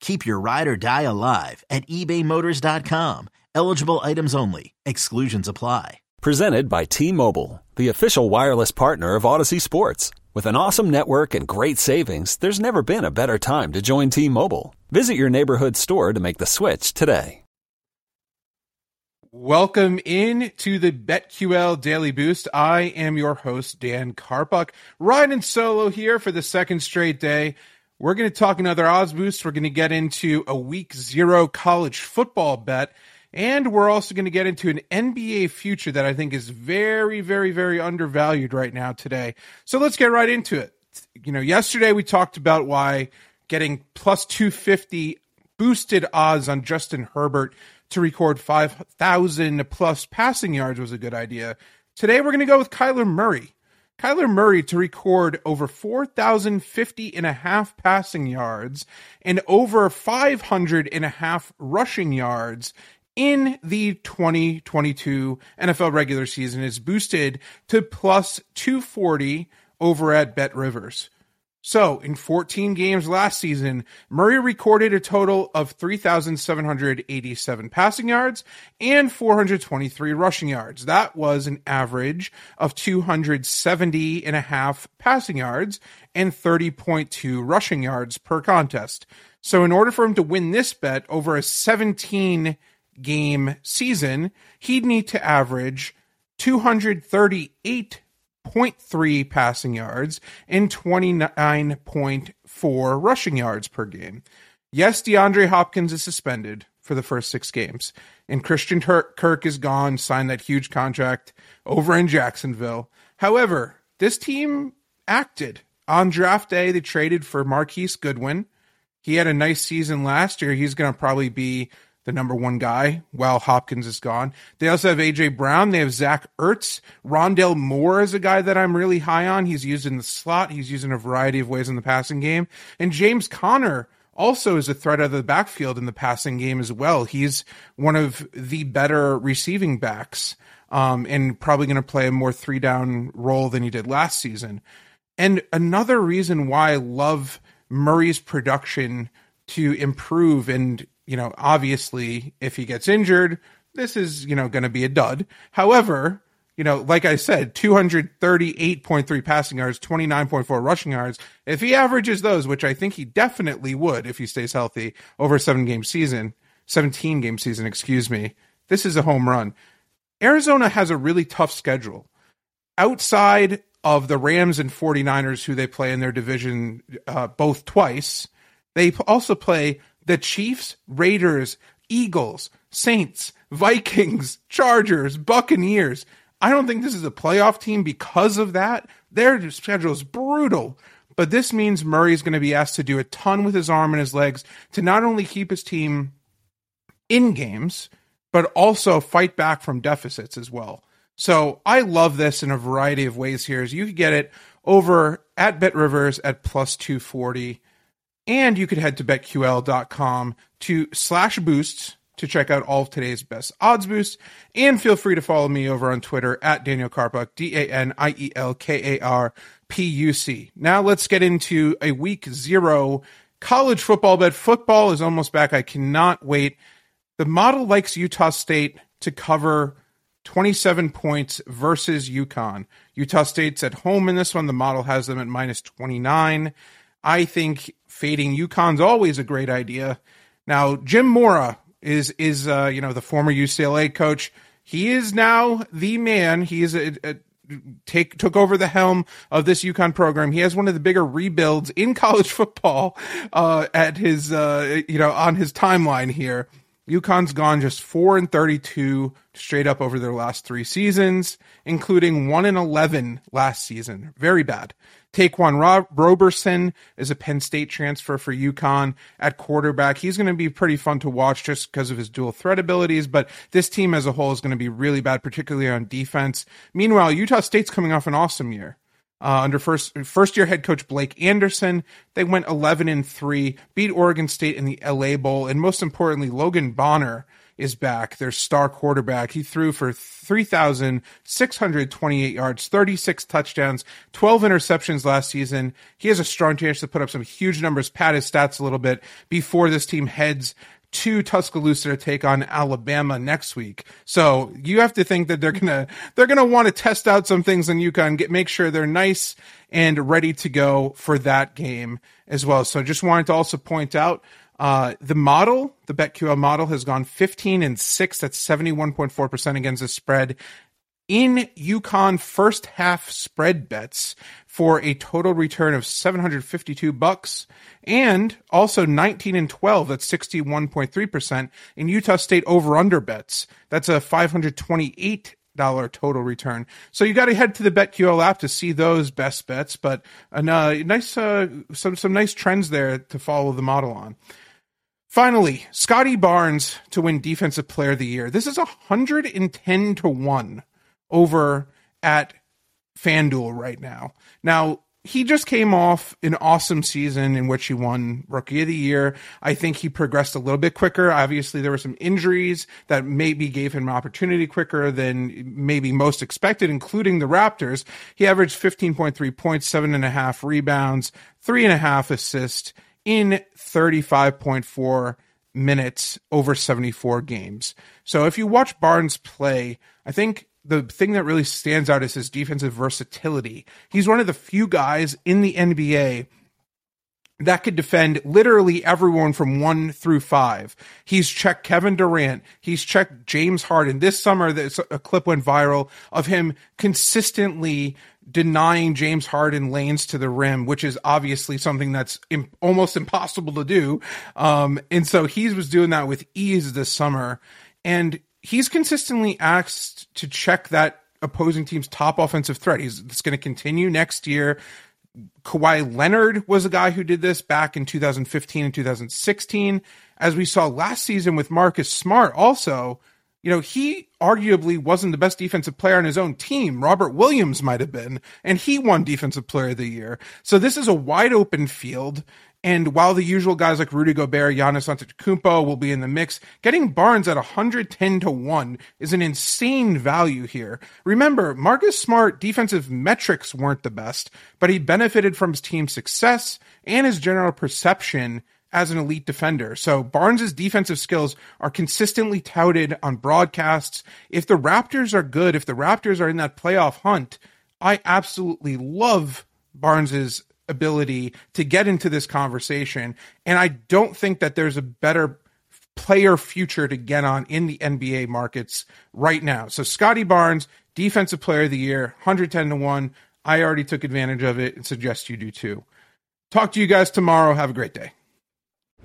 Keep your ride or die alive at ebaymotors.com. Eligible items only. Exclusions apply. Presented by T Mobile, the official wireless partner of Audacy Sports. With an awesome network and great savings, there's never been a better time to join T Mobile. Visit your neighborhood store to make the switch today. Welcome in to the BetQL Daily Boost. I am your host, Dan Karpuc, riding solo here for the second straight day. We're going to talk another odds boost. We're going to get into a week zero college football bet. And we're also going to get into an NBA future that I think is very, very, very undervalued right now today. So let's get right into it. You know, yesterday we talked about why getting plus 250 boosted odds on Justin Herbert to record 5,000 plus passing yards was a good idea. Today we're going to go with Kyler Murray. Kyler Murray to record over 4,050 and a half passing yards and over 500 and a half rushing yards in the 2022 NFL regular season is boosted to plus 240 over at Bet Rivers. So, in 14 games last season, Murray recorded a total of 3,787 passing yards and 423 rushing yards. That was an average of 270 and a half passing yards and 30.2 rushing yards per contest. So, in order for him to win this bet over a 17 game season, he'd need to average 238.3 passing yards and 29.4 rushing yards per game. Yes, DeAndre Hopkins is suspended for the first six games, and Christian Kirk is gone, signed that huge contract over in Jacksonville. However, this team acted. On draft day, they traded for Marquise Goodwin. He had a nice season last year. He's going to probably be the number one guy while Hopkins is gone. They also have AJ Brown. They have Zach Ertz. Rondale Moore is a guy that I'm really high on. He's used in the slot. He's used in a variety of ways in the passing game. And James Conner also is a threat out of the backfield in the passing game as well. He's one of the better receiving backs. Um, and probably going to play a more three down role than he did last season. And another reason why I love Murray's production to improve and you know, obviously, if he gets injured, this is, you know, going to be a dud. However, you know, like I said, 238.3 passing yards, 29.4 rushing yards. If he averages those, which I think he definitely would if he stays healthy over a seven game season, 17 game season, excuse me, this is a home run. Arizona has a really tough schedule. Outside of the Rams and 49ers, who they play in their division uh, both twice, they also play the Chiefs, Raiders, Eagles, Saints, Vikings, Chargers, Buccaneers. I don't think this is a playoff team because of that. Their schedule is brutal. But this means Murray is going to be asked to do a ton with his arm and his legs to not only keep his team in games, but also fight back from deficits as well. So I love this in a variety of ways here. As you could get it over at Bet Rivers at plus 240. And you could head to betql.com to slash boosts to check out all of today's best odds boosts. And feel free to follow me over on Twitter at Daniel Karpuc, D A N I E L K A R P U C. Now let's get into a week zero college football bet. Football is almost back. I cannot wait. The model likes Utah State to cover 27 points versus UConn. Utah State's at home in this one. The model has them at minus 29. I think fading UConn's always a great idea. Now, Jim Mora is is uh, you know the former UCLA coach. He is now the man. He is a, a, take took over the helm of this UConn program. He has one of the bigger rebuilds in college football uh, at his uh, you know on his timeline here. UConn's gone just four and thirty-two straight up over their last three seasons, including one and eleven last season. Very bad. Ta'Quan Rob- Roberson is a Penn State transfer for UConn at quarterback. He's going to be pretty fun to watch just because of his dual threat abilities, but this team as a whole is going to be really bad, particularly on defense. Meanwhile, Utah State's coming off an awesome year. Uh, under first first year head coach Blake Anderson, they went 11 and 3, beat Oregon State in the LA Bowl, and most importantly, Logan Bonner is back, their star quarterback. He threw for 3,628 yards, 36 touchdowns, 12 interceptions last season. He has a strong chance to put up some huge numbers, pad his stats a little bit before this team heads to Tuscaloosa to take on Alabama next week. So you have to think that they're gonna they're gonna want to test out some things in UConn, get make sure they're nice and ready to go for that game as well. So just wanted to also point out uh, the model, the BetQL model, has gone 15 and 6. That's 71.4% against the spread in UConn first half spread bets for a total return of 752 bucks and also 19 and 12 that's 61.3% in Utah State over under bets that's a 528 dollar total return. So you got to head to the BetQL app to see those best bets, but a uh, nice uh, some some nice trends there to follow the model on. Finally, Scottie Barnes to win Defensive Player of the Year. This is 110 to 1 over at FanDuel right now. Now, he just came off an awesome season in which he won Rookie of the Year. I think he progressed a little bit quicker. Obviously, there were some injuries that maybe gave him an opportunity quicker than maybe most expected, including the Raptors. He averaged 15.3 points, seven and a half rebounds, three and a half assists in 35.4 minutes over 74 games. So if you watch Barnes play, I think the thing that really stands out is his defensive versatility. He's one of the few guys in the NBA that could defend literally everyone from one through five. He's checked Kevin Durant. He's checked James Harden. This summer, a clip went viral of him consistently denying James Harden lanes to the rim, which is obviously something that's Im- almost impossible to do. Um, and so he was doing that with ease this summer. And he's consistently asked to check that opposing team's top offensive threat. He's it's going to continue next year. Kawhi Leonard was a guy who did this back in 2015 and 2016. As we saw last season with Marcus Smart, also, you know, he arguably wasn't the best defensive player on his own team. Robert Williams might have been, and he won Defensive Player of the Year. So this is a wide open field. And while the usual guys like Rudy Gobert, Giannis Antetokounmpo will be in the mix, getting Barnes at 110 to 1 is an insane value here. Remember, Marcus Smart defensive metrics weren't the best, but he benefited from his team's success and his general perception as an elite defender. So Barnes's defensive skills are consistently touted on broadcasts. If the Raptors are good, if the Raptors are in that playoff hunt, I absolutely love Barnes's ability to get into this conversation. And I don't think that there's a better player future to get on in the NBA markets right now. So Scottie Barnes, defensive player of the year, 110 to 1. I already took advantage of it and suggest you do too. Talk to you guys tomorrow. Have a great day.